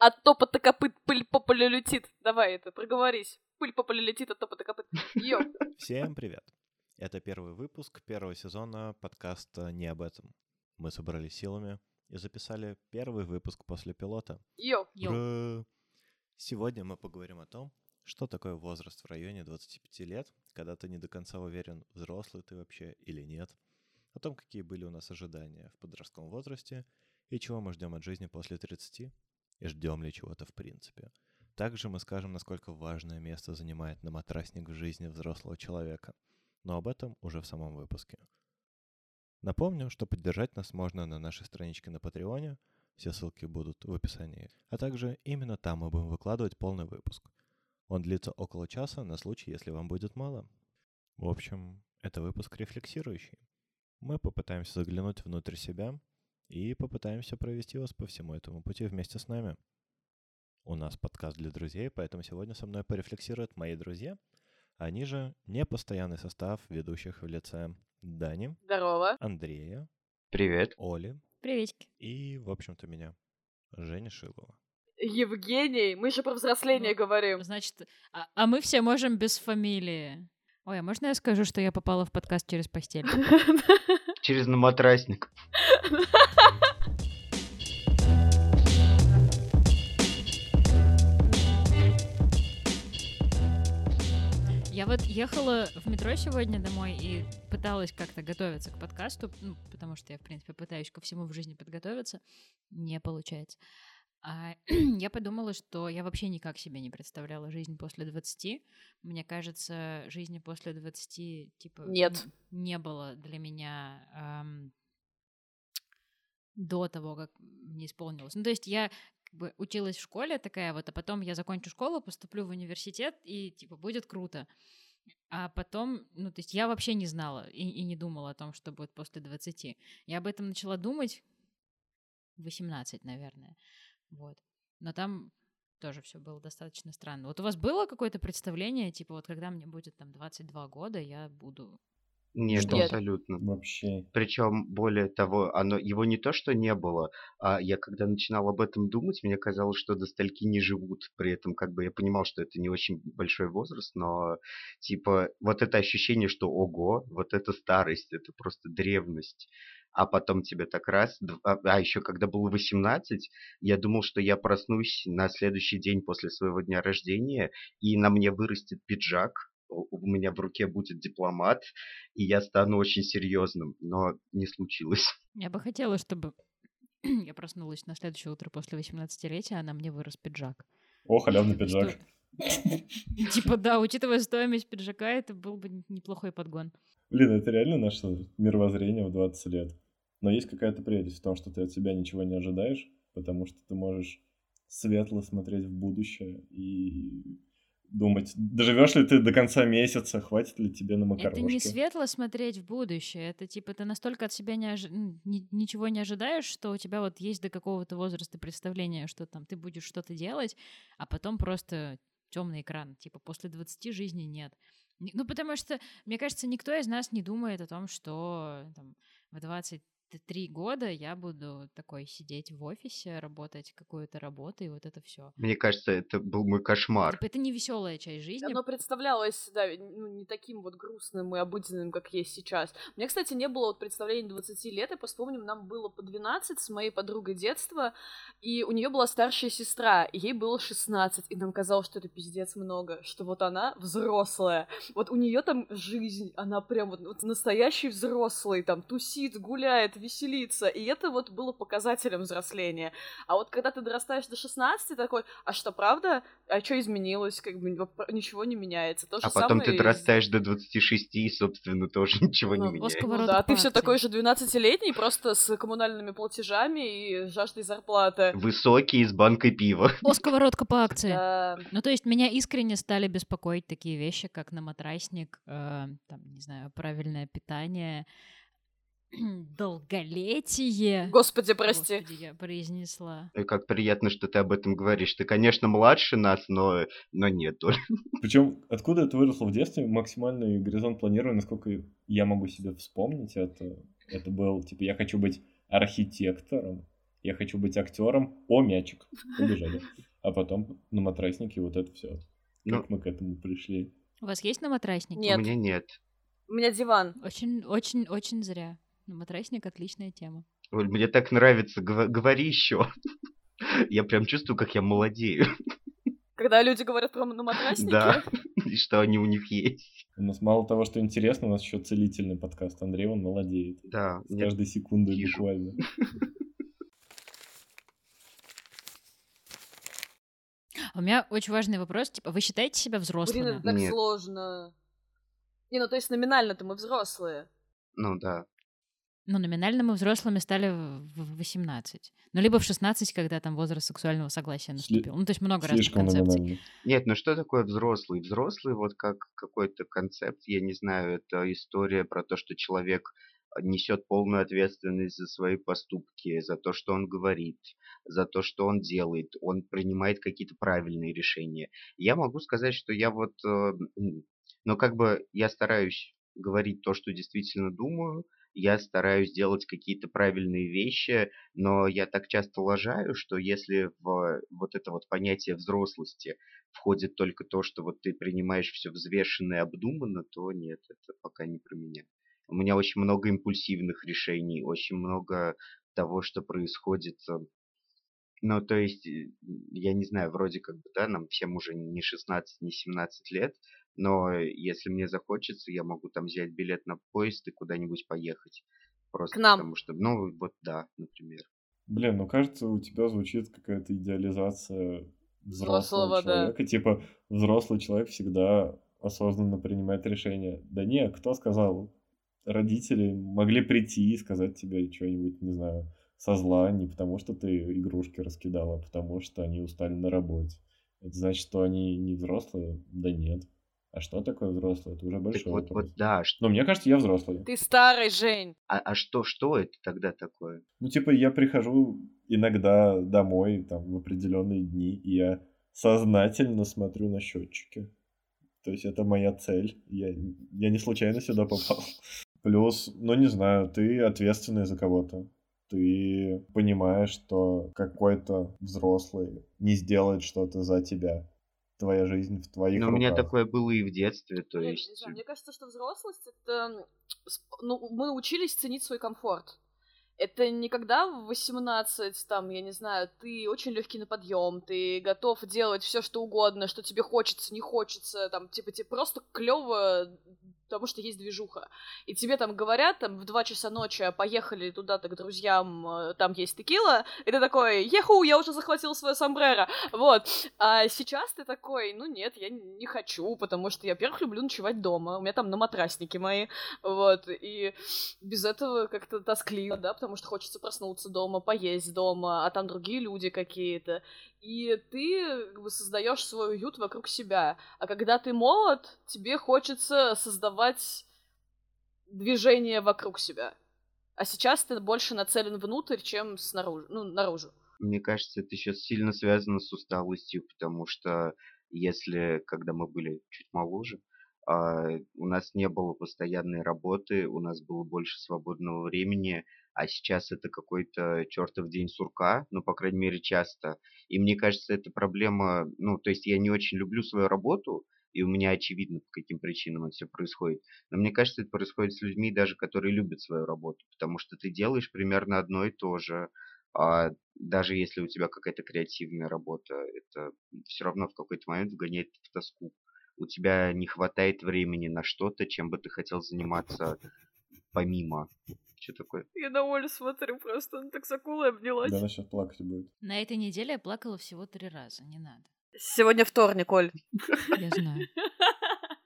От топота копыт пыль по полю летит. Давай это, проговорись. Пыль по полю летит от топота копыт. Йо. Всем привет. Это первый выпуск первого сезона подкаста «Не об этом». Мы собрались силами и записали первый выпуск после пилота. Йо. Ура! Сегодня мы поговорим о том, что такое возраст в районе 25 лет, когда ты не до конца уверен, взрослый ты вообще или нет, о том, какие были у нас ожидания в подростковом возрасте и чего мы ждем от жизни после 30 и ждем ли чего-то в принципе. Также мы скажем, насколько важное место занимает на матрасник в жизни взрослого человека. Но об этом уже в самом выпуске. Напомню, что поддержать нас можно на нашей страничке на Патреоне, все ссылки будут в описании, а также именно там мы будем выкладывать полный выпуск. Он длится около часа на случай, если вам будет мало. В общем, это выпуск рефлексирующий. Мы попытаемся заглянуть внутрь себя и попытаемся провести вас по всему этому пути вместе с нами. У нас подкаст для друзей, поэтому сегодня со мной порефлексируют мои друзья. Они же не постоянный состав ведущих в лице Дани, Здорово. Андрея, Привет. Оли Приветики. и, в общем-то, меня, Жени Шилова. Евгений, мы же про взросление Ну, говорим. Значит, а, а мы все можем без фамилии. Ой, а можно я скажу, что я попала в подкаст через постель? Через наматрасник. Я вот ехала в метро сегодня домой и пыталась как-то готовиться к подкасту, ну, потому что я, в принципе, пытаюсь ко всему в жизни подготовиться. Не получается. А я подумала, что я вообще никак себе не представляла жизнь после 20. Мне кажется, жизни после 20, типа... Нет. Не было для меня ам, до того, как мне исполнилось. Ну, то есть я как бы училась в школе такая вот, а потом я закончу школу, поступлю в университет, и типа будет круто. А потом, ну, то есть я вообще не знала и, и не думала о том, что будет после 20. Я об этом начала думать в 18, наверное. Вот. Но там тоже все было достаточно странно. Вот у вас было какое-то представление, типа вот когда мне будет там 22 года, я буду... Нет, Что? абсолютно. Вообще. Причем, более того, оно, его не то, что не было, а я когда начинал об этом думать, мне казалось, что до стольки не живут. При этом, как бы, я понимал, что это не очень большой возраст, но, типа, вот это ощущение, что, ого, вот это старость, это просто древность. А потом тебе так раз... А, а еще когда было 18, я думал, что я проснусь на следующий день после своего дня рождения, и на мне вырастет пиджак, у меня в руке будет дипломат, и я стану очень серьезным, но не случилось. Я бы хотела, чтобы я проснулась на следующее утро после 18-летия, а на мне вырос пиджак. О, халявный пиджак. Типа, да, учитывая стоимость пиджака, это был бы неплохой подгон. Блин, это реально наше мировоззрение в 20 лет. Но есть какая-то прелесть в том, что ты от себя ничего не ожидаешь, потому что ты можешь светло смотреть в будущее и думать, доживешь ли ты до конца месяца, хватит ли тебе на макарошки. Это не светло смотреть в будущее. Это типа ты настолько от себя не ожи- ни- ничего не ожидаешь, что у тебя вот есть до какого-то возраста представление, что там ты будешь что-то делать, а потом просто темный экран. Типа после 20 жизни нет. Ну, потому что, мне кажется, никто из нас не думает о том, что там, в 23 года я буду такой сидеть в офисе, работать какую-то работу, и вот это все. Мне кажется, это был мой кошмар. это не веселая часть жизни. Оно представлялось, да, ну, не таким вот грустным и обыденным, как есть сейчас. Мне, кстати, не было вот представления 20 лет, и вспомним, нам было по 12 с моей подругой детства, и у нее была старшая сестра, и ей было 16, и нам казалось, что это пиздец много, что вот она взрослая, вот у нее там жизнь, она прям вот, вот настоящий взрослый, там тусит, гуляет, веселится, и это вот было показателем взросления. А вот когда ты дорастаешь до 16, такой, а что, правда? А что изменилось? Как бы ничего не меняется. То же А потом самое ты дорастаешь до 26 и, собственно, тоже ничего не Ну, меняется. Оскар- Ну Сковородка да, ты все такой же 12-летний, просто с коммунальными платежами и жаждой зарплаты. Высокий с банкой пива. О, сковородка по акции. Да. Ну, то есть меня искренне стали беспокоить такие вещи, как на матрасник, э, там, не знаю, правильное питание, долголетие. Господи, прости. Господи, я произнесла. И как приятно, что ты об этом говоришь. Ты, конечно, младше нас, но, но нет. Причем, откуда это выросло в детстве, максимальный горизонт планирования, насколько я могу себе вспомнить, это, это был, типа, я хочу быть архитектором, Я хочу быть актером. О, мячик. Побежали. А потом на матраснике вот это все. Ну, Как мы к этому пришли? У вас есть на матраснике? Нет. у меня нет. У меня диван. Очень, очень, очень зря. На матрасник отличная тема. Оль, мне так нравится. Говори еще. Я прям чувствую, как я молодею. Когда люди говорят про на матраснике. Да. И что они у них есть. У нас мало того, что интересно, у нас еще целительный подкаст. Андрей, он молодеет. Да. С каждой секундой вижу. буквально. А У меня очень важный вопрос. Типа, вы считаете себя Блин, взрослыми? это так Нет. сложно. Не, ну то есть номинально-то мы взрослые. Ну да. Ну, номинально мы взрослыми стали в в 18. Ну, либо в 16, когда там возраст сексуального согласия наступил. Ну, то есть много разных концепций. номинально. Нет, ну что такое взрослый? Взрослый, вот как какой-то концепт, я не знаю, это история про то, что человек несет полную ответственность за свои поступки, за то, что он говорит, за то, что он делает, он принимает какие-то правильные решения. Я могу сказать, что я вот, э, ну как бы я стараюсь говорить то, что действительно думаю, я стараюсь делать какие-то правильные вещи, но я так часто лажаю, что если в вот это вот понятие взрослости входит только то, что вот ты принимаешь все взвешенно и обдуманно, то нет, это пока не про меня. У меня очень много импульсивных решений, очень много того, что происходит. э, Ну, то есть, э, я не знаю, вроде как бы, да, нам всем уже не 16, не 17 лет, но если мне захочется, я могу там взять билет на поезд и куда-нибудь поехать. Просто К нам. потому что, ну, вот да, например. Блин, ну кажется, у тебя звучит какая-то идеализация взрослого, Взрослого, да. человека. Типа, взрослый человек всегда осознанно принимает решения. Да не, кто сказал? Родители могли прийти и сказать тебе что-нибудь, не знаю, со зла, не потому что ты игрушки раскидала, а потому что они устали на работе. Это значит, что они не взрослые? Да нет. А что такое взрослый? Это уже Так большой вот, вопрос. вот да, ш- Но мне кажется, я взрослый. Ты старый, Жень. а, а что, что это тогда такое? Ну, типа, я прихожу иногда домой, там, в определенные дни, и я сознательно смотрю на счетчики. То есть это моя цель. Я, я не случайно сюда попал. Плюс, ну, не знаю, ты ответственный за кого-то. Ты понимаешь, что какой-то взрослый не сделает что-то за тебя. Твоя жизнь в твоих Ну, у меня такое было и в детстве, то Блин, есть... не знаю, мне кажется, что взрослость это... Ну, мы научились ценить свой комфорт. Это не когда в 18, там, я не знаю, ты очень легкий на подъем, ты готов делать все, что угодно, что тебе хочется, не хочется, там, типа, тебе просто клево, потому что есть движуха. И тебе там говорят, там, в 2 часа ночи, «А поехали туда-то к друзьям, э, там есть текила, и ты такой, еху, я уже захватил свое сомбреро, вот. А сейчас ты такой, ну нет, я не хочу, потому что я, во-первых, люблю ночевать дома, у меня там на матраснике мои, вот, и без этого как-то тоскливо, да, потому что хочется проснуться дома, поесть дома, а там другие люди какие-то, и ты как бы создаешь свой уют вокруг себя, а когда ты молод, тебе хочется создавать движение вокруг себя, а сейчас ты больше нацелен внутрь, чем снаружи, ну, наружу. Мне кажется, это еще сильно связано с усталостью, потому что если, когда мы были чуть моложе, а, у нас не было постоянной работы, у нас было больше свободного времени, а сейчас это какой-то чертов день сурка, ну, по крайней мере, часто. И мне кажется, это проблема, ну, то есть я не очень люблю свою работу, и у меня очевидно, по каким причинам это все происходит. Но мне кажется, это происходит с людьми даже, которые любят свою работу, потому что ты делаешь примерно одно и то же, а даже если у тебя какая-то креативная работа, это все равно в какой-то момент вгоняет в тоску. У тебя не хватает времени на что-то, чем бы ты хотел заниматься помимо. Что такое? Я на Олю смотрю просто, она так с акулой обнялась. Да она сейчас плакать будет. На этой неделе я плакала всего три раза, не надо. Сегодня вторник, Оль. Я знаю.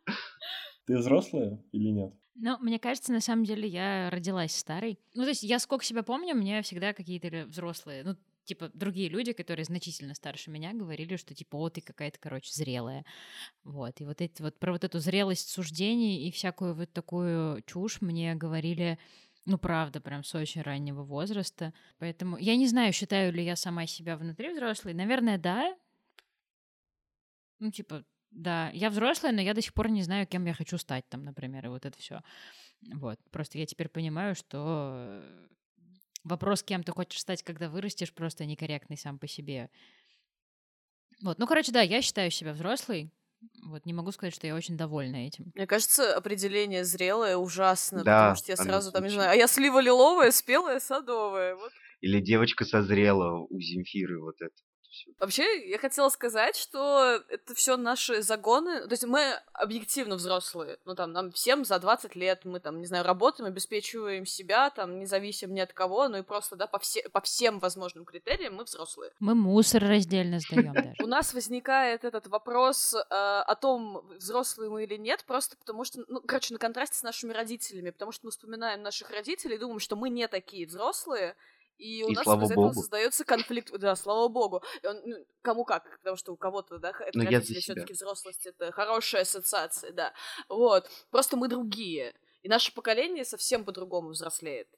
Ты взрослая или нет? Ну, мне кажется, на самом деле я родилась старой. Ну, то есть я сколько себя помню, мне всегда какие-то взрослые, ну, типа, другие люди, которые значительно старше меня, говорили, что, типа, о, ты какая-то, короче, зрелая. Вот. И вот эти вот про вот эту зрелость суждений и всякую вот такую чушь мне говорили ну, правда, прям с очень раннего возраста. Поэтому я не знаю, считаю ли я сама себя внутри взрослой. Наверное, да. Ну, типа, да, я взрослая, но я до сих пор не знаю, кем я хочу стать там, например, и вот это все. Вот. Просто я теперь понимаю, что вопрос, кем ты хочешь стать, когда вырастешь, просто некорректный сам по себе. Вот, ну, короче, да, я считаю себя взрослой, вот не могу сказать, что я очень довольна этим. Мне кажется, определение зрелое ужасно, Да, потому что я сразу там, не знаю, а я слива лиловая, спелая, садовая. Вот. Или девочка созрела у Земфиры, вот это всё. Вообще, я хотела сказать, что это все наши загоны. То есть мы объективно взрослые. Ну, там, нам всем за 20 лет, мы там, не знаю, работаем, обеспечиваем себя, там, не зависим ни от кого, ну и просто, да, по, все, по всем возможным критериям мы взрослые. Мы мусор раздельно сдаем даже. У нас возникает этот вопрос э, о том, взрослые мы или нет, просто потому что, ну, короче, на контрасте с нашими родителями, потому что мы вспоминаем наших родителей и думаем, что мы не такие взрослые, и у И нас слава из этого богу. создается конфликт. Да, слава богу. Он, ну, кому как, потому что у кого-то, да, х- Но родители все-таки взрослость это хорошая ассоциация, да. Вот. Просто мы другие. И наше поколение совсем по-другому взрослеет.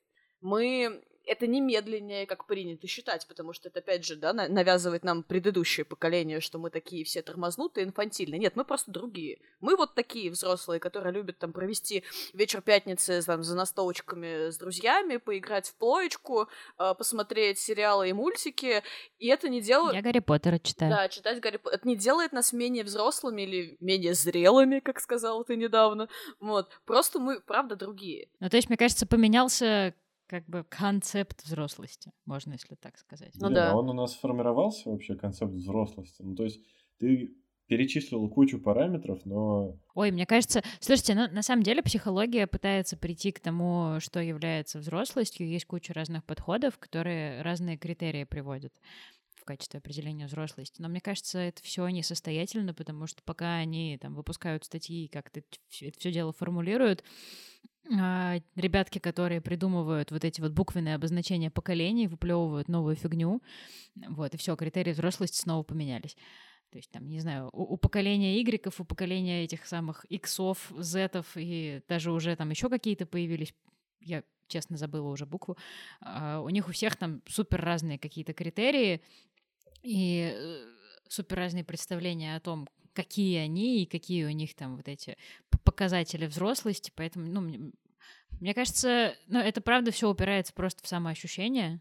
Мы это не медленнее, как принято считать, потому что это, опять же, да, на- навязывает нам предыдущее поколение, что мы такие все тормознутые, инфантильные. Нет, мы просто другие. Мы вот такие взрослые, которые любят там провести вечер пятницы там, за настолочками с друзьями, поиграть в плоечку, э, посмотреть сериалы и мультики, и это не делает... Я Гарри Поттера читаю. Да, читать Гарри Поттер. Это не делает нас менее взрослыми или менее зрелыми, как сказала ты недавно. Вот. Просто мы, правда, другие. Ну, то есть, мне кажется, поменялся как бы концепт взрослости, можно, если так сказать. Ну Блин, да. а он у нас формировался вообще, концепт взрослости. Ну, то есть ты перечислил кучу параметров, но Ой, мне кажется, слушайте, ну, на самом деле психология пытается прийти к тому, что является взрослостью. Есть куча разных подходов, которые разные критерии приводят в качестве определения взрослости. Но мне кажется, это все несостоятельно, потому что пока они там выпускают статьи и как-то это все дело формулируют, ребятки, которые придумывают вот эти вот буквенные обозначения поколений, выплевывают новую фигню, вот, и все, критерии взрослости снова поменялись. То есть там, не знаю, у, у поколения Y, у поколения этих самых Иксов, Зетов и даже уже там еще какие-то появились, я честно забыла уже букву, а, у них у всех там супер разные какие-то критерии и э, супер разные представления о том, какие они и какие у них там вот эти показатели взрослости, поэтому, ну, мне, мне кажется, ну, это правда все упирается просто в самоощущение.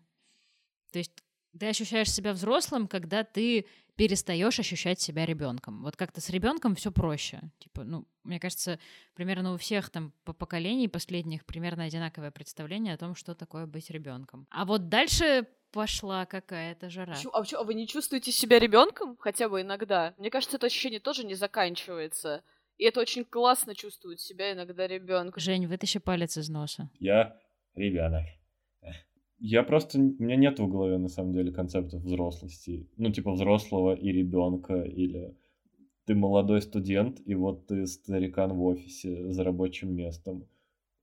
То есть ты ощущаешь себя взрослым, когда ты перестаешь ощущать себя ребенком. Вот как-то с ребенком все проще. Типа, ну, мне кажется, примерно у всех там по поколений последних примерно одинаковое представление о том, что такое быть ребенком. А вот дальше пошла какая-то жара. Чё- А, чё, а вы не чувствуете себя ребенком хотя бы иногда? Мне кажется, это ощущение тоже не заканчивается. И это очень классно чувствовать себя иногда ребенком. Жень, вытащи палец из носа. я ребенок. Я просто... У меня нет в голове, на самом деле, концепта взрослости. Ну, типа взрослого и ребенка, или ты молодой студент, и вот ты старикан в офисе за рабочим местом.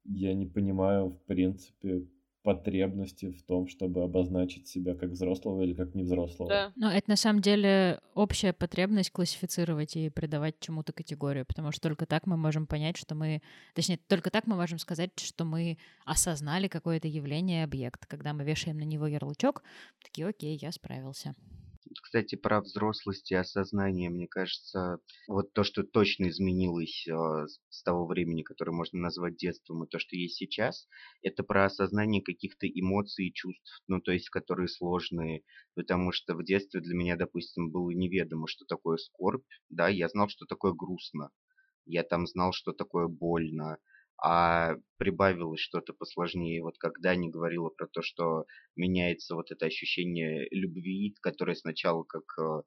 Я не понимаю, в принципе, потребности в том, чтобы обозначить себя как взрослого или как невзрослого. Да. Ну, это на самом деле общая потребность классифицировать и придавать чему-то категорию, потому что только так мы можем понять, что мы... Точнее, только так мы можем сказать, что мы осознали какое-то явление, объект. Когда мы вешаем на него ярлычок, такие, окей, я справился. Кстати, про взрослость и осознание, мне кажется, вот то, что точно изменилось с- с того времени, которое можно назвать детством, и то, что есть сейчас, это про осознание каких-то эмоций и чувств, ну, то есть, которые сложные, потому что в детстве для меня, допустим, было неведомо, что такое скорбь, да, я знал, что такое грустно, я там знал, что такое больно, а прибавилось что-то посложнее. Вот когда не говорила про то, что меняется вот это ощущение любви, которое сначала как э,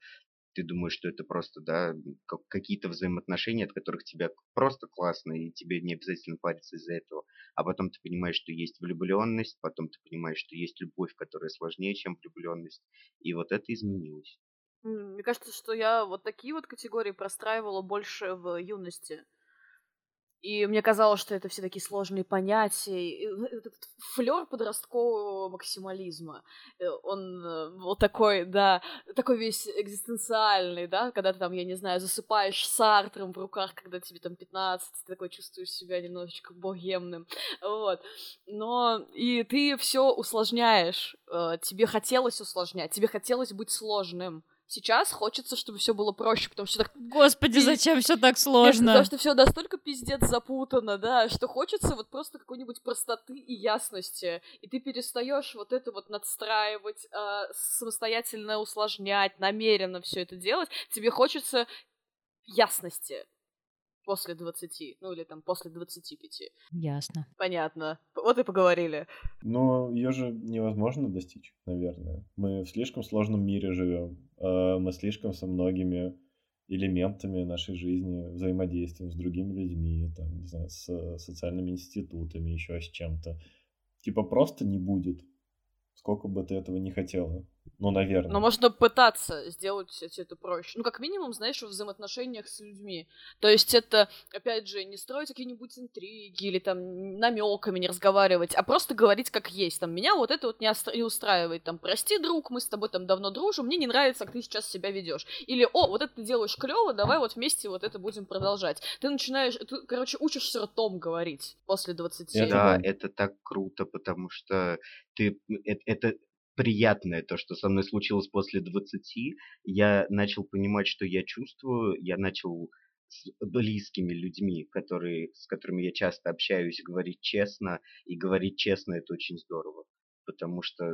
ты думаешь, что это просто, да, как- какие-то взаимоотношения, от которых тебе просто классно, и тебе не обязательно париться из-за этого. А потом ты понимаешь, что есть влюбленность, потом ты понимаешь, что есть любовь, которая сложнее, чем влюбленность. И вот это изменилось. Мне кажется, что я вот такие вот категории простраивала больше в юности. И мне казалось, что это все такие сложные понятия. В- Этот флер подросткового максимализма. э, Он э, вот такой, да, такой весь экзистенциальный, да, когда ты там, я не знаю, засыпаешь Сартром в руках, когда тебе там 15, ты такой чувствуешь себя немножечко богемным. Вот. Но и ты все усложняешь. э, Тебе хотелось усложнять, тебе хотелось быть сложным Сейчас хочется, чтобы все было проще, потому что так... Господи, зачем все так сложно? Потому что все настолько пиздец запутано, да, что хочется вот просто какой-нибудь простоты и ясности. И ты перестаешь вот это вот надстраивать, э, самостоятельно усложнять, намеренно все это делать. Тебе хочется ясности после 20, ну или там после 25. Ясно. Понятно. Вот и поговорили. Но ее же невозможно достичь, наверное. Мы в слишком сложном мире живем. А мы слишком со многими элементами нашей жизни взаимодействуем с другими людьми, там, не знаю, с социальными институтами, еще с чем-то. Типа просто не будет, сколько бы ты этого не хотела. Ну, наверное. Но можно пытаться сделать это проще. Ну, как минимум, знаешь, в взаимоотношениях с людьми. То есть это, опять же, не строить какие-нибудь интриги или там намеками не разговаривать, а просто говорить как есть. Там, меня вот это вот не, остра- не устраивает. Там, прости, друг, мы с тобой там давно дружим, мне не нравится, как ты сейчас себя ведешь. Или, о, вот это ты делаешь клево, давай вот вместе вот это будем продолжать. Ты начинаешь, ты, короче, учишься ртом говорить после 20. Это, да, это так круто, потому что ты, это, это приятное, то, что со мной случилось после 20, я начал понимать, что я чувствую, я начал с близкими людьми, которые, с которыми я часто общаюсь, говорить честно, и говорить честно это очень здорово, потому что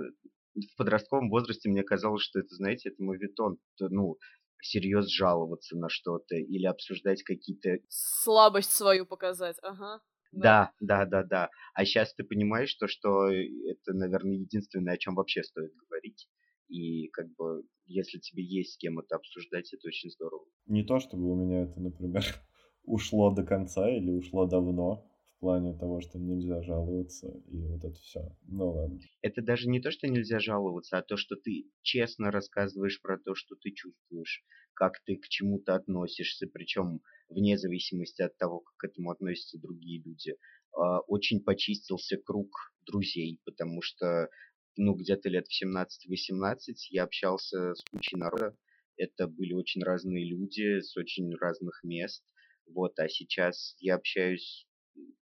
в подростковом возрасте мне казалось, что это, знаете, это мовитон, ну, серьез жаловаться на что-то или обсуждать какие-то... Слабость свою показать, ага. Да, да, да, да. А сейчас ты понимаешь, то, что это, наверное, единственное, о чем вообще стоит говорить. И как бы, если тебе есть с кем это обсуждать, это очень здорово. Не то, чтобы у меня это, например, ушло до конца или ушло давно в плане того, что нельзя жаловаться и вот это все. Ну ладно. Это даже не то, что нельзя жаловаться, а то, что ты честно рассказываешь про то, что ты чувствуешь, как ты к чему-то относишься, причем вне зависимости от того, как к этому относятся другие люди. А, очень почистился круг друзей, потому что ну, где-то лет в 17-18 я общался с кучей народа. Это были очень разные люди с очень разных мест. Вот, а сейчас я общаюсь,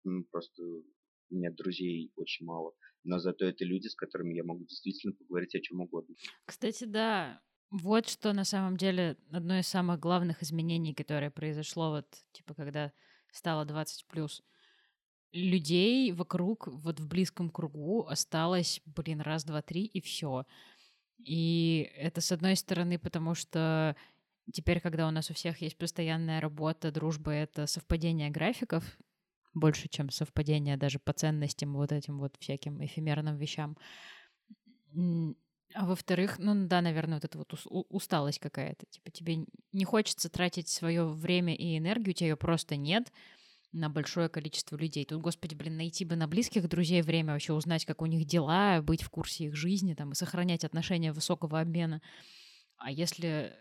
ну, просто у меня друзей очень мало. Но зато это люди, с которыми я могу действительно поговорить о чем угодно. Кстати, да, вот что на самом деле одно из самых главных изменений, которое произошло вот, типа, когда стало 20 плюс. Людей вокруг, вот в близком кругу осталось, блин, раз, два, три, и все. И это, с одной стороны, потому что теперь, когда у нас у всех есть постоянная работа, дружба — это совпадение графиков, больше, чем совпадение даже по ценностям, вот этим вот всяким эфемерным вещам. А во-вторых, ну да, наверное, вот эта вот усталость какая-то. Типа тебе не хочется тратить свое время и энергию, у тебя ее просто нет на большое количество людей. Тут, господи, блин, найти бы на близких друзей время вообще узнать, как у них дела, быть в курсе их жизни там, и сохранять отношения высокого обмена. А если,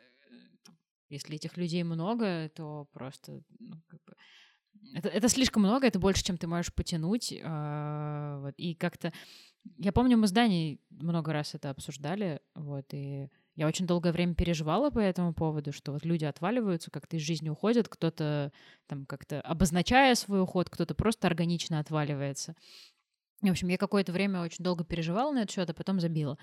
если этих людей много, то просто ну, как бы, это, это слишком много, это больше, чем ты можешь потянуть. Э, вот, и как-то я помню, мы с Даней много раз это обсуждали, вот, и я очень долгое время переживала по этому поводу, что вот люди отваливаются, как-то из жизни уходят, кто-то там как-то обозначая свой уход, кто-то просто органично отваливается. В общем, я какое-то время очень долго переживала на этот счет, а потом забила.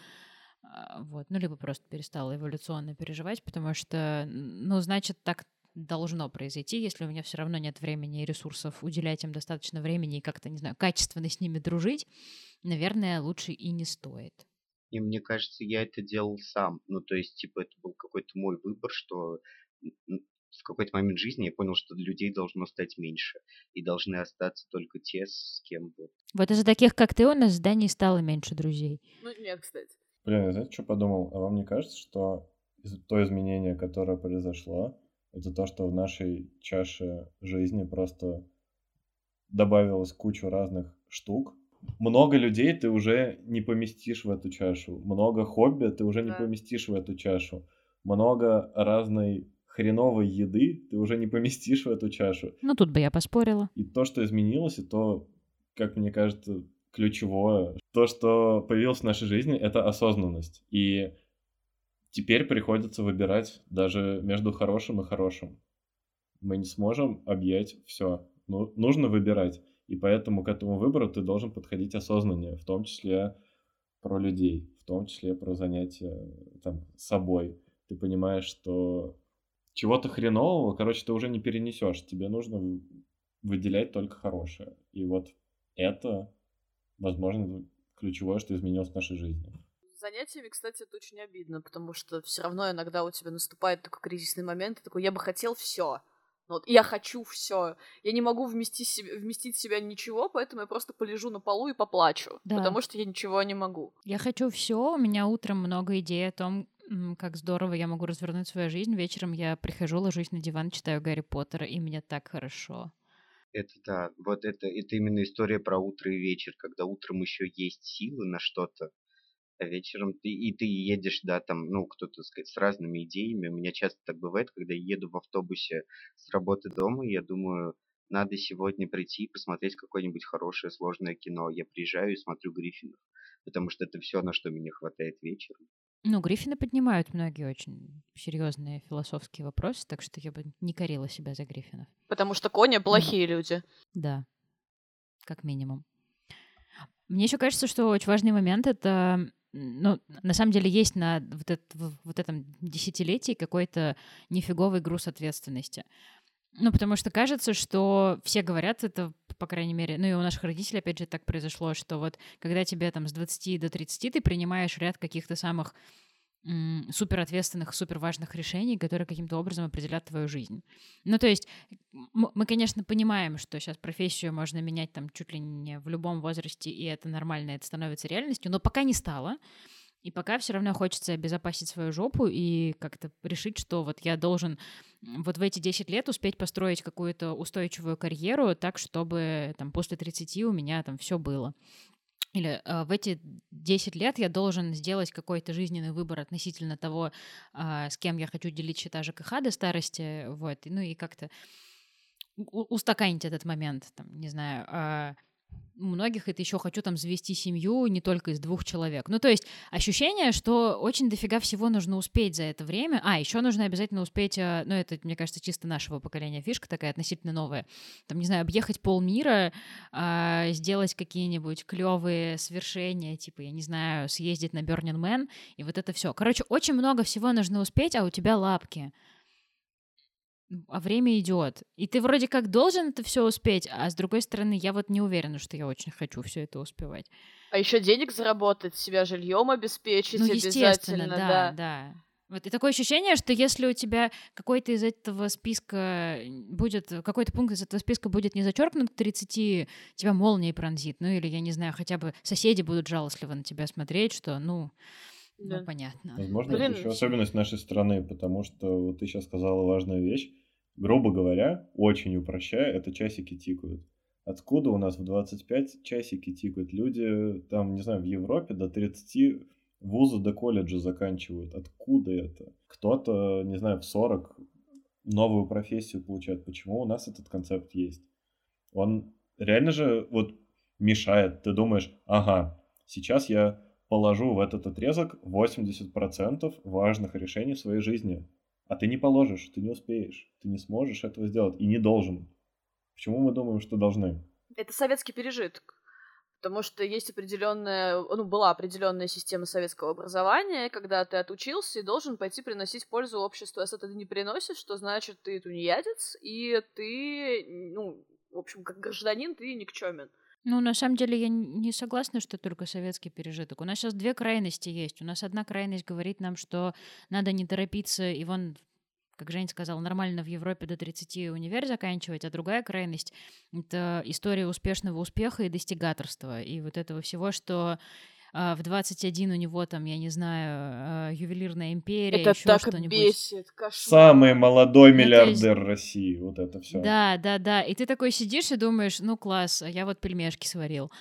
А, вот, ну, либо просто перестала эволюционно переживать, потому что, ну, значит, так должно произойти, если у меня все равно нет времени и ресурсов уделять им достаточно времени и как-то, не знаю, качественно с ними дружить, наверное, лучше и не стоит. И мне кажется, я это делал сам. Ну, то есть, типа, это был какой-то мой выбор, что в какой-то момент жизни я понял, что людей должно стать меньше. И должны остаться только те, с кем вот. Вот из-за таких, как ты, у нас в здании стало меньше друзей. Ну, нет, кстати. Блин, знаете, что подумал? А вам не кажется, что то изменение, которое произошло, это то, что в нашей чаше жизни просто добавилось кучу разных штук, много людей ты уже не поместишь в эту чашу. Много хобби ты уже не да. поместишь в эту чашу. Много разной хреновой еды ты уже не поместишь в эту чашу. Ну, тут бы я поспорила. И то, что изменилось, и то, как мне кажется, ключевое, то, что появилось в нашей жизни, это осознанность. И теперь приходится выбирать даже между хорошим и хорошим. Мы не сможем объять все. Ну, нужно выбирать. И поэтому к этому выбору ты должен подходить осознаннее, в том числе про людей, в том числе про занятия там, собой. Ты ты понимаешь, что чего-то хренового, короче, ты уже не перенесешь. Тебе нужно выделять только хорошее. И вот это, возможно, ключевое, что изменилось в нашей жизни. Занятиями, кстати, это очень обидно, потому что все равно иногда у тебя наступает такой кризисный момент, и такой, я бы хотел все. Вот, я хочу все. Я не могу вместить, себе, вместить в себя ничего, поэтому я просто полежу на полу и поплачу. Да. Потому что я ничего не могу. Я хочу все. У меня утром много идей о том, как здорово я могу развернуть свою жизнь. Вечером я прихожу, ложусь на диван, читаю Гарри Поттера, и мне так хорошо. Это да, вот это, это именно история про утро и вечер, когда утром еще есть силы на что-то, а вечером ты, и ты едешь, да, там, ну, кто-то, сказать, с разными идеями. У меня часто так бывает, когда я еду в автобусе с работы дома, я думаю, надо сегодня прийти и посмотреть какое-нибудь хорошее, сложное кино. Я приезжаю и смотрю Гриффинов, потому что это все, на что мне хватает вечером. Ну, Гриффины поднимают многие очень серьезные философские вопросы, так что я бы не корила себя за Гриффинов. Потому что кони плохие люди. Да, как минимум. Мне еще кажется, что очень важный момент это ну, на самом деле есть на вот, это, вот этом десятилетии какой-то нифиговый груз ответственности. Ну, потому что кажется, что все говорят это, по крайней мере, ну и у наших родителей, опять же, так произошло, что вот когда тебе там с 20 до 30 ты принимаешь ряд каких-то самых супер ответственных, супер важных решений, которые каким-то образом определят твою жизнь. Ну, то есть мы, конечно, понимаем, что сейчас профессию можно менять там чуть ли не в любом возрасте, и это нормально, это становится реальностью, но пока не стало. И пока все равно хочется обезопасить свою жопу и как-то решить, что вот я должен вот в эти 10 лет успеть построить какую-то устойчивую карьеру так, чтобы там после 30 у меня там все было или э, в эти 10 лет я должен сделать какой-то жизненный выбор относительно того, э, с кем я хочу делить счета ЖКХ до старости, вот, ну и как-то устаканить этот момент, там, не знаю, э, у многих это еще хочу там завести семью не только из двух человек. Ну, то есть ощущение, что очень дофига всего нужно успеть за это время. А, еще нужно обязательно успеть, э, ну, это, мне кажется, чисто нашего поколения фишка такая относительно новая. Там, не знаю, объехать полмира, э, сделать какие-нибудь клевые свершения, типа, я не знаю, съездить на Burning Man, и вот это все. Короче, очень много всего нужно успеть, а у тебя лапки а время идет. И ты вроде как должен это все успеть, а с другой стороны, я вот не уверена, что я очень хочу все это успевать. А еще денег заработать, себя жильем обеспечить ну, обязательно, да, да. да. Вот и такое ощущение, что если у тебя какой-то из этого списка будет, какой-то пункт из этого списка будет не зачеркнут к 30, тебя молнией пронзит. Ну или, я не знаю, хотя бы соседи будут жалостливо на тебя смотреть, что, ну, да. ну понятно. Возможно, Блин. это еще особенность нашей страны, потому что вот ты сейчас сказала важную вещь грубо говоря, очень упрощая, это часики тикают. Откуда у нас в 25 часики тикают? Люди там, не знаю, в Европе до 30 вузы до колледжа заканчивают. Откуда это? Кто-то, не знаю, в 40 новую профессию получает. Почему у нас этот концепт есть? Он реально же вот мешает. Ты думаешь, ага, сейчас я положу в этот отрезок 80% важных решений своей жизни. А ты не положишь, ты не успеешь, ты не сможешь этого сделать и не должен. Почему мы думаем, что должны? Это советский пережиток. Потому что есть определенная, ну, была определенная система советского образования, когда ты отучился и должен пойти приносить пользу обществу. А если ты не приносишь, то значит ты тунеядец, и ты, ну, в общем, как гражданин, ты никчемен. Ну, на самом деле, я не согласна, что только советский пережиток. У нас сейчас две крайности есть. У нас одна крайность говорит нам, что надо не торопиться, и вон как Жень сказал, нормально в Европе до 30 универ заканчивать, а другая крайность — это история успешного успеха и достигаторства, и вот этого всего, что в 21 у него там, я не знаю, а, ювелирная империя, это еще так что-нибудь. бесит, кошмар. Самый молодой ну, миллиардер есть... России, вот это все. Да, да, да, и ты такой сидишь и думаешь, ну класс, а я вот пельмешки сварил.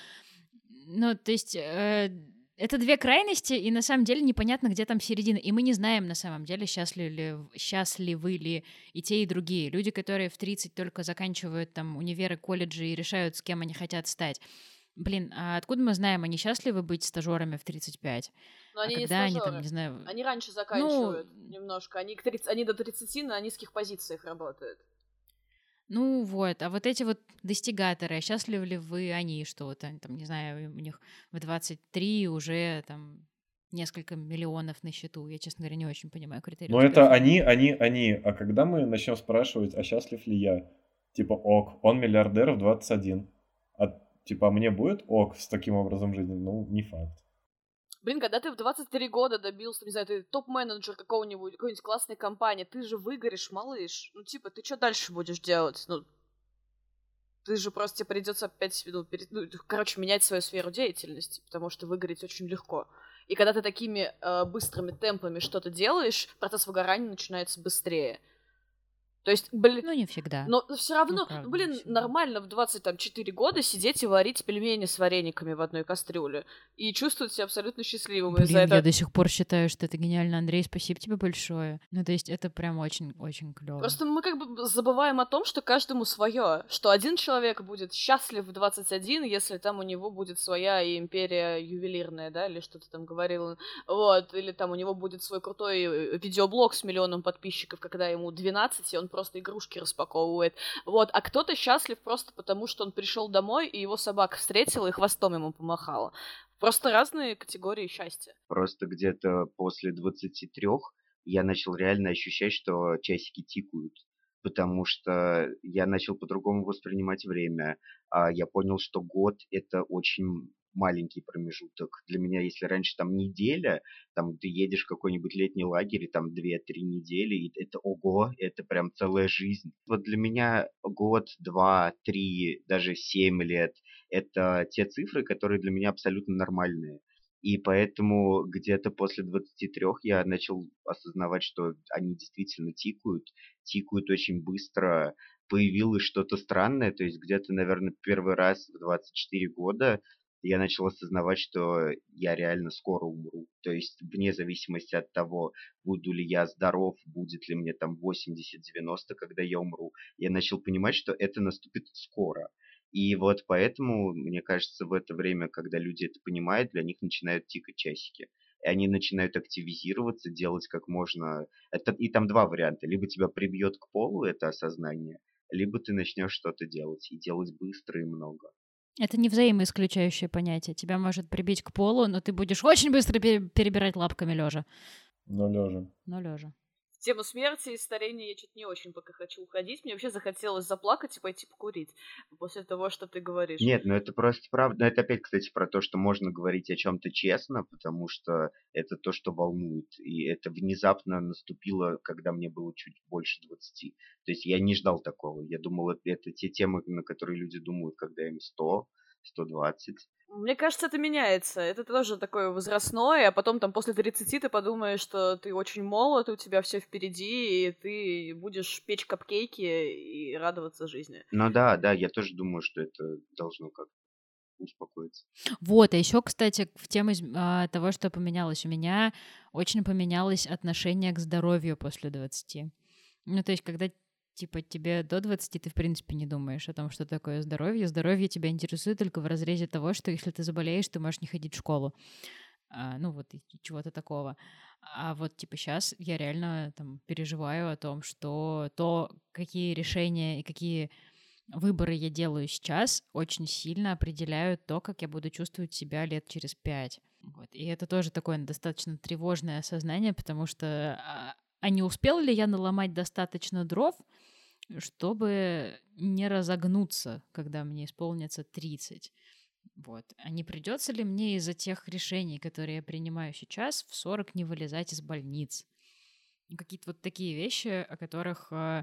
Ну, то есть... Э, это две крайности, и на самом деле непонятно, где там середина. И мы не знаем на самом деле, счастливы ли, счастливы ли и те, и другие. Люди, которые в 30 только заканчивают там универы, колледжи и решают, с кем они хотят стать. Блин, а откуда мы знаем, они счастливы быть стажерами в 35? Но а они а не когда стажеры. они там, не знаю... Они раньше заканчивают ну... немножко. Они, к 30... они до 30 на низких позициях работают. Ну вот, а вот эти вот достигаторы, а счастливы ли вы они, что вот они там, не знаю, у них в 23 уже там несколько миллионов на счету. Я, честно говоря, не очень понимаю критерии. Но это они, они, они. А когда мы начнем спрашивать, а счастлив ли я? Типа, ок, он миллиардер в 21. А типа, а мне будет ок с таким образом жизни? Ну, не факт. Блин, когда ты в 23 года добился, не знаю, ты топ-менеджер какого-нибудь, какой-нибудь классной компании, ты же выгоришь, малыш. Ну, типа, ты что дальше будешь делать? Ну, ты же просто тебе придется опять, ну, перед, ну, короче, менять свою сферу деятельности, потому что выгореть очень легко. И когда ты такими э, быстрыми темпами что-то делаешь, процесс выгорания начинается быстрее. То есть, блин... Ну, не всегда. Но все равно, ну, правда, блин, нормально в 24 года сидеть и варить пельмени с варениками в одной кастрюле. И чувствовать себя абсолютно счастливым блин, из-за этого. я до сих пор считаю, что это гениально, Андрей. Спасибо тебе большое. Ну, то есть, это прям очень-очень клево. Просто мы как бы забываем о том, что каждому свое. Что один человек будет счастлив в 21, если там у него будет своя империя ювелирная, да, или что то там говорил. Вот, или там у него будет свой крутой э, видеоблог с миллионом подписчиков, когда ему 12, и он просто игрушки распаковывает. Вот, а кто-то счастлив просто потому, что он пришел домой, и его собака встретила и хвостом ему помахала. Просто разные категории счастья. Просто где-то после 23 я начал реально ощущать, что часики тикают потому что я начал по-другому воспринимать время. А я понял, что год это очень маленький промежуток. Для меня, если раньше там неделя, там ты едешь в какой-нибудь летний лагерь, и там 2-3 недели, и это ого, это прям целая жизнь. Вот для меня год, два, три, даже семь лет – это те цифры, которые для меня абсолютно нормальные. И поэтому где-то после 23 я начал осознавать, что они действительно тикают, тикают очень быстро, появилось что-то странное, то есть где-то, наверное, первый раз в 24 года я начал осознавать, что я реально скоро умру. То есть вне зависимости от того, буду ли я здоров, будет ли мне там 80-90, когда я умру, я начал понимать, что это наступит скоро. И вот поэтому, мне кажется, в это время, когда люди это понимают, для них начинают тикать часики. И они начинают активизироваться, делать как можно... Это... И там два варианта. Либо тебя прибьет к полу это осознание, либо ты начнешь что-то делать. И делать быстро и много. Это не взаимоисключающее понятие. Тебя может прибить к полу, но ты будешь очень быстро перебирать лапками лежа. Но лежа. Но лежа. Тему смерти и старения я что-то не очень пока хочу уходить. Мне вообще захотелось заплакать и пойти покурить после того, что ты говоришь. Нет, ну это просто правда. Это опять, кстати, про то, что можно говорить о чем-то честно, потому что это то, что волнует. И это внезапно наступило, когда мне было чуть больше 20. То есть я не ждал такого. Я думал, это те темы, на которые люди думают, когда им 100, 120. Мне кажется, это меняется. Это тоже такое возрастное, а потом там после 30 ты подумаешь, что ты очень молод, у тебя все впереди, и ты будешь печь капкейки и радоваться жизни. Ну да, да, я тоже думаю, что это должно как-то успокоиться. Вот, а еще, кстати, в тему а, того, что поменялось. У меня очень поменялось отношение к здоровью после 20. Ну, то есть, когда типа тебе до 20 ты, в принципе, не думаешь о том, что такое здоровье. Здоровье тебя интересует только в разрезе того, что если ты заболеешь, ты можешь не ходить в школу. А, ну вот, чего-то такого. А вот, типа, сейчас я реально там переживаю о том, что то, какие решения и какие выборы я делаю сейчас, очень сильно определяют то, как я буду чувствовать себя лет через пять. Вот. И это тоже такое достаточно тревожное осознание, потому что а, не успел ли я наломать достаточно дров, чтобы не разогнуться, когда мне исполнится 30. Вот. А не придется ли мне из-за тех решений, которые я принимаю сейчас, в 40 не вылезать из больниц? Какие-то вот такие вещи, о которых э,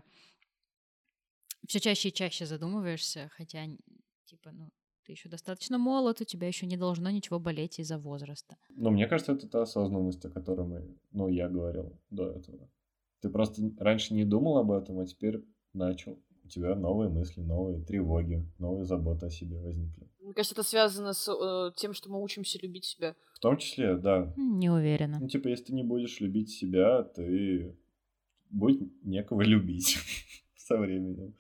все чаще и чаще задумываешься, хотя, типа, ну, ты еще достаточно молод, у тебя еще не должно ничего болеть из-за возраста. Ну, мне кажется, это та осознанность, о которой мы, ну, я говорил до этого. Ты просто раньше не думал об этом, а теперь начал. У тебя новые мысли, новые тревоги, новые заботы о себе возникли. Мне кажется, это связано с э, тем, что мы учимся любить себя. В том числе, да. Не уверена. Ну, типа, если ты не будешь любить себя, ты будет некого любить со временем.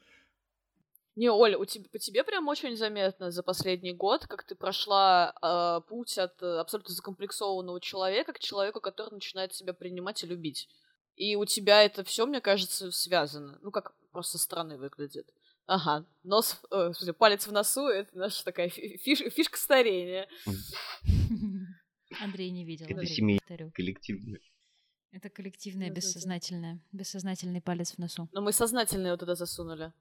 Не, Оля, у тебя, по тебе прям очень заметно за последний год, как ты прошла э, путь от э, абсолютно закомплексованного человека к человеку, который начинает себя принимать и любить. И у тебя это все, мне кажется, связано. Ну, как просто со стороны выглядит. Ага, нос, э, в смысле, палец в носу, это наша такая фиш, фишка старения. Андрей не видел. Это повторю. Коллективное. Это коллективное, бессознательное. Бессознательный палец в носу. Но мы сознательно его туда засунули.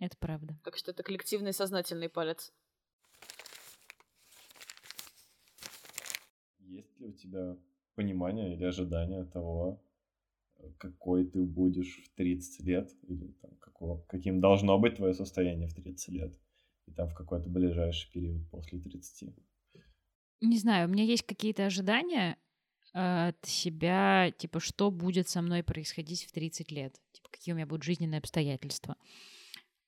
Это правда. Так что это коллективный сознательный палец. Есть ли у тебя понимание или ожидание того, какой ты будешь в 30 лет, или там, какого, каким должно быть твое состояние в 30 лет, и там в какой-то ближайший период после 30? Не знаю, у меня есть какие-то ожидания э, от себя, типа, что будет со мной происходить в 30 лет, типа, какие у меня будут жизненные обстоятельства.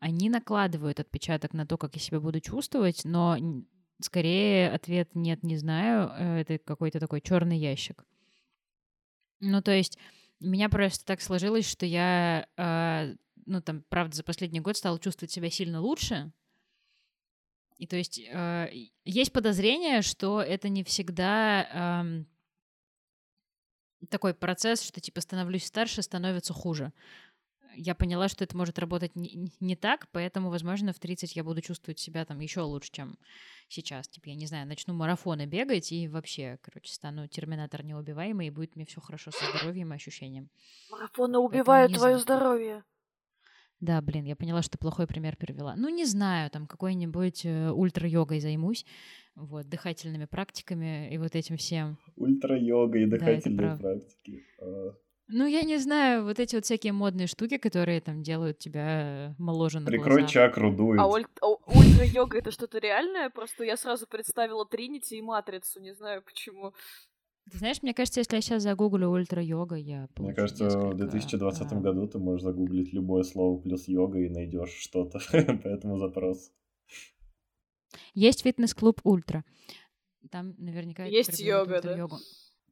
Они накладывают отпечаток на то, как я себя буду чувствовать, но скорее ответ нет, не знаю, э, это какой-то такой черный ящик. Ну, то есть меня просто так сложилось, что я, э, ну, там, правда, за последний год стала чувствовать себя сильно лучше, и то есть и- есть подозрение, что это не всегда такой процесс, что типа становлюсь старше, становится хуже. Я поняла, что это может работать не, не так, поэтому, возможно, в 30 я буду чувствовать себя там еще лучше, чем сейчас. Типа, я не знаю, начну марафоны бегать и вообще, короче, стану терминатор неубиваемый, и будет мне все хорошо со здоровьем и ощущением. Марафоны убивают твое знаю. здоровье. Да, блин, я поняла, что плохой пример привела. Ну, не знаю, там какой-нибудь э, ультра-йогой займусь, вот, дыхательными практиками и вот этим всем. Ультра-йога и дыхательные правда. практики. А, Ну, я не знаю, вот эти вот всякие модные штуки, которые там делают тебя э, моложе на Прикрой глазах. чакру дует. А уль- а ультра-йога это что-то реальное? Просто я сразу представила Тринити и Матрицу, не знаю почему. Ты знаешь, мне кажется, если я сейчас загуглю ультра-йога, я Мне кажется, в несколько, 2020 а, году ты можешь загуглить любое слово плюс йога и найдешь что-то по этому запросу. Есть фитнес-клуб ультра. Там наверняка Есть йога, да?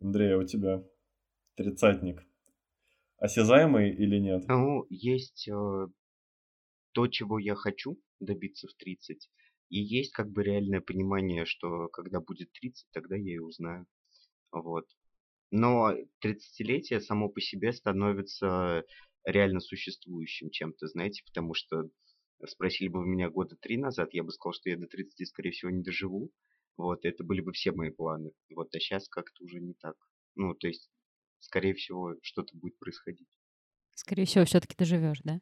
Андрей, а у тебя тридцатник осязаемый или нет? Ну, есть э, то, чего я хочу добиться в 30, и есть как бы реальное понимание, что когда будет 30, тогда я и узнаю. Вот. Но 30-летие само по себе становится реально существующим чем-то, знаете, потому что спросили бы вы меня года три назад, я бы сказал, что я до 30, скорее всего, не доживу. Вот, это были бы все мои планы. Вот, а сейчас как-то уже не так. Ну, то есть, скорее всего, что-то будет происходить. Скорее всего, все-таки ты живешь, да?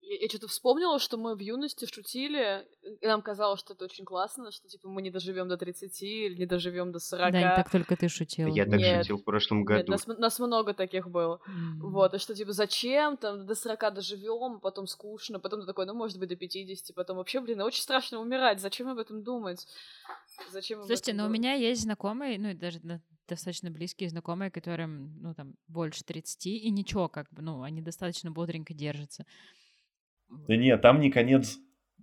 Я, что-то вспомнила, что мы в юности шутили, и нам казалось, что это очень классно, что типа мы не доживем до 30 или не доживем до 40. Да, не так только ты шутила. Я так Нет. шутил в прошлом Нет, году. нас, м- нас много таких было. М. Вот, и что, типа, зачем, там, до 40 доживем, потом скучно, потом ты такой, ну, может быть, до 50, потом вообще, блин, очень страшно умирать, зачем об этом думать? Зачем Слушайте, но у думать? меня есть знакомые, ну, и даже да- достаточно близкие знакомые, которым, ну, там, больше 30, и ничего, как бы, ну, они достаточно бодренько держатся. Да нет, там не конец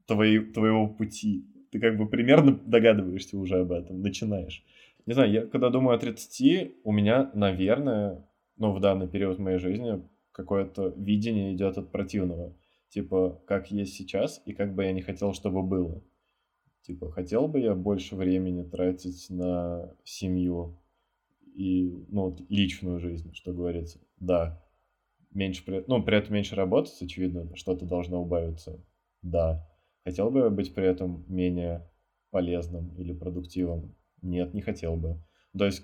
твоей, твоего пути. Ты как бы примерно догадываешься уже об этом, начинаешь. Не знаю, я когда думаю о 30, у меня, наверное, ну, в данный период моей жизни какое-то видение идет от противного. Типа, как есть сейчас и как бы я не хотел, чтобы было. Типа, хотел бы я больше времени тратить на семью и, ну, вот личную жизнь, что говорится. Да. Меньше, при- ну, при этом меньше работать, очевидно, что-то должно убавиться. Да. Хотел бы я быть при этом менее полезным или продуктивным? Нет, не хотел бы. То есть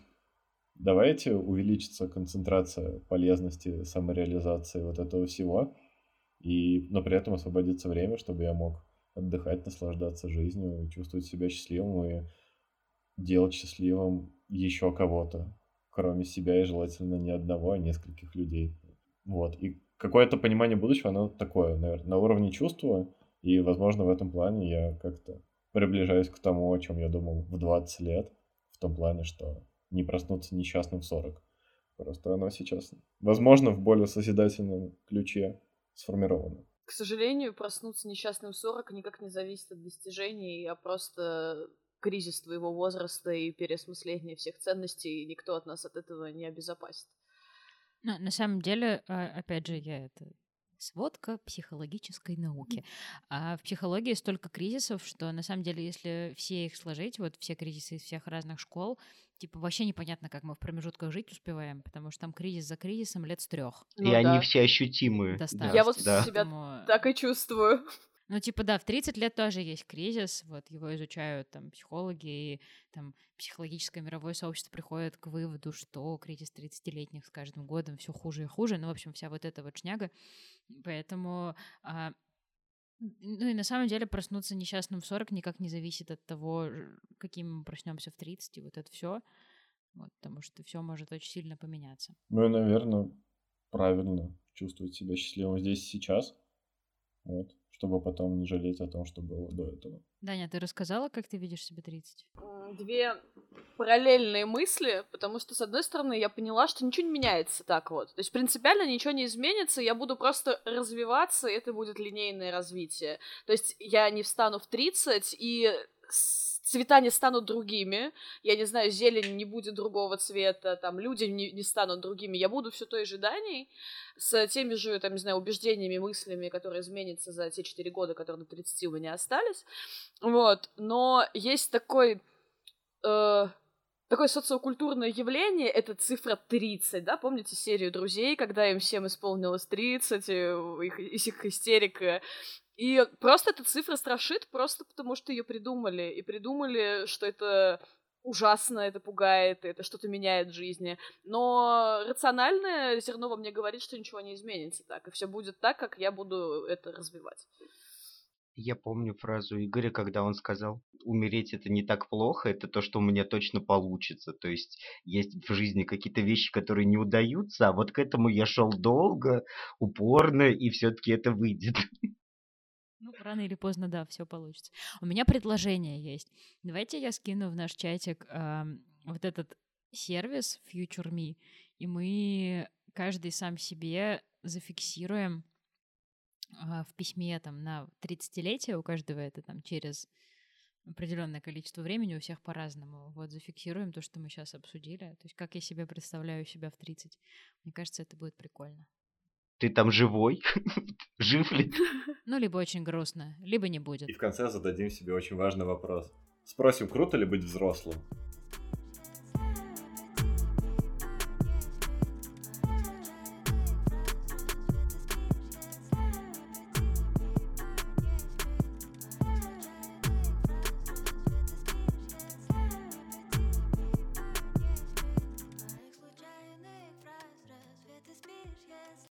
давайте увеличится концентрация полезности, самореализации вот этого всего, и, но при этом освободится время, чтобы я мог отдыхать, наслаждаться жизнью, чувствовать себя счастливым и делать счастливым еще кого-то, кроме себя и желательно не одного, а нескольких людей. Вот. И какое-то понимание будущего, оно такое, наверное, на уровне чувства, и, возможно, в этом плане я как-то приближаюсь к тому, о чем я думал в 20 лет, в том плане, что не проснуться несчастным в 40. Просто оно сейчас, возможно, в более созидательном ключе сформировано. К сожалению, проснуться несчастным в 40 никак не зависит от достижений, а просто кризис твоего возраста и переосмысление всех ценностей, и никто от нас от этого не обезопасит. Ну, на самом деле, а, опять же, я это сводка психологической науки. А в психологии столько кризисов, что на самом деле, если все их сложить, вот все кризисы из всех разных школ, типа вообще непонятно, как мы в промежутках жить успеваем, потому что там кризис за кризисом лет с трех. И Ну они да. все ощутимые. Достаточно. Я вот да. себя Поэтому- так и чувствую. Ну, типа, да, в 30 лет тоже есть кризис, вот его изучают там психологи, и там психологическое мировое сообщество приходит к выводу, что кризис 30-летних с каждым годом все хуже и хуже, ну, в общем, вся вот эта вот шняга, поэтому... А, ну и на самом деле проснуться несчастным в 40 никак не зависит от того, каким мы проснемся в 30, и вот это все. Вот, потому что все может очень сильно поменяться. Ну и, наверное, правильно чувствовать себя счастливым здесь сейчас. Вот чтобы потом не жалеть о том, что было до этого. Даня, ты рассказала, как ты видишь себе 30? Две параллельные мысли, потому что, с одной стороны, я поняла, что ничего не меняется так вот. То есть принципиально ничего не изменится, я буду просто развиваться, и это будет линейное развитие. То есть я не встану в 30 и цвета не станут другими, я не знаю, зелень не будет другого цвета, там, люди не, не станут другими, я буду все той же Даней, с теми же, там, не знаю, убеждениями, мыслями, которые изменятся за те четыре года, которые до 30 у меня остались, вот, но есть такой... Э, такое социокультурное явление — это цифра 30, да? Помните серию «Друзей», когда им всем исполнилось 30, их, их истерика и просто эта цифра страшит, просто потому что ее придумали. И придумали, что это ужасно, это пугает, это что-то меняет в жизни. Но рациональное зерно во мне говорит, что ничего не изменится так. И все будет так, как я буду это развивать. Я помню фразу Игоря, когда он сказал, умереть это не так плохо, это то, что у меня точно получится. То есть есть в жизни какие-то вещи, которые не удаются, а вот к этому я шел долго, упорно, и все-таки это выйдет. Ну, рано или поздно, да, все получится. У меня предложение есть. Давайте я скину в наш чатик э, вот этот сервис Future Me, и мы каждый сам себе зафиксируем э, в письме там на 30-летие, у каждого это там через определенное количество времени, у всех по-разному. Вот зафиксируем то, что мы сейчас обсудили. То есть как я себе представляю себя в 30. Мне кажется, это будет прикольно ты там живой? Жив ли? Ну, либо очень грустно, либо не будет. И в конце зададим себе очень важный вопрос. Спросим, круто ли быть взрослым?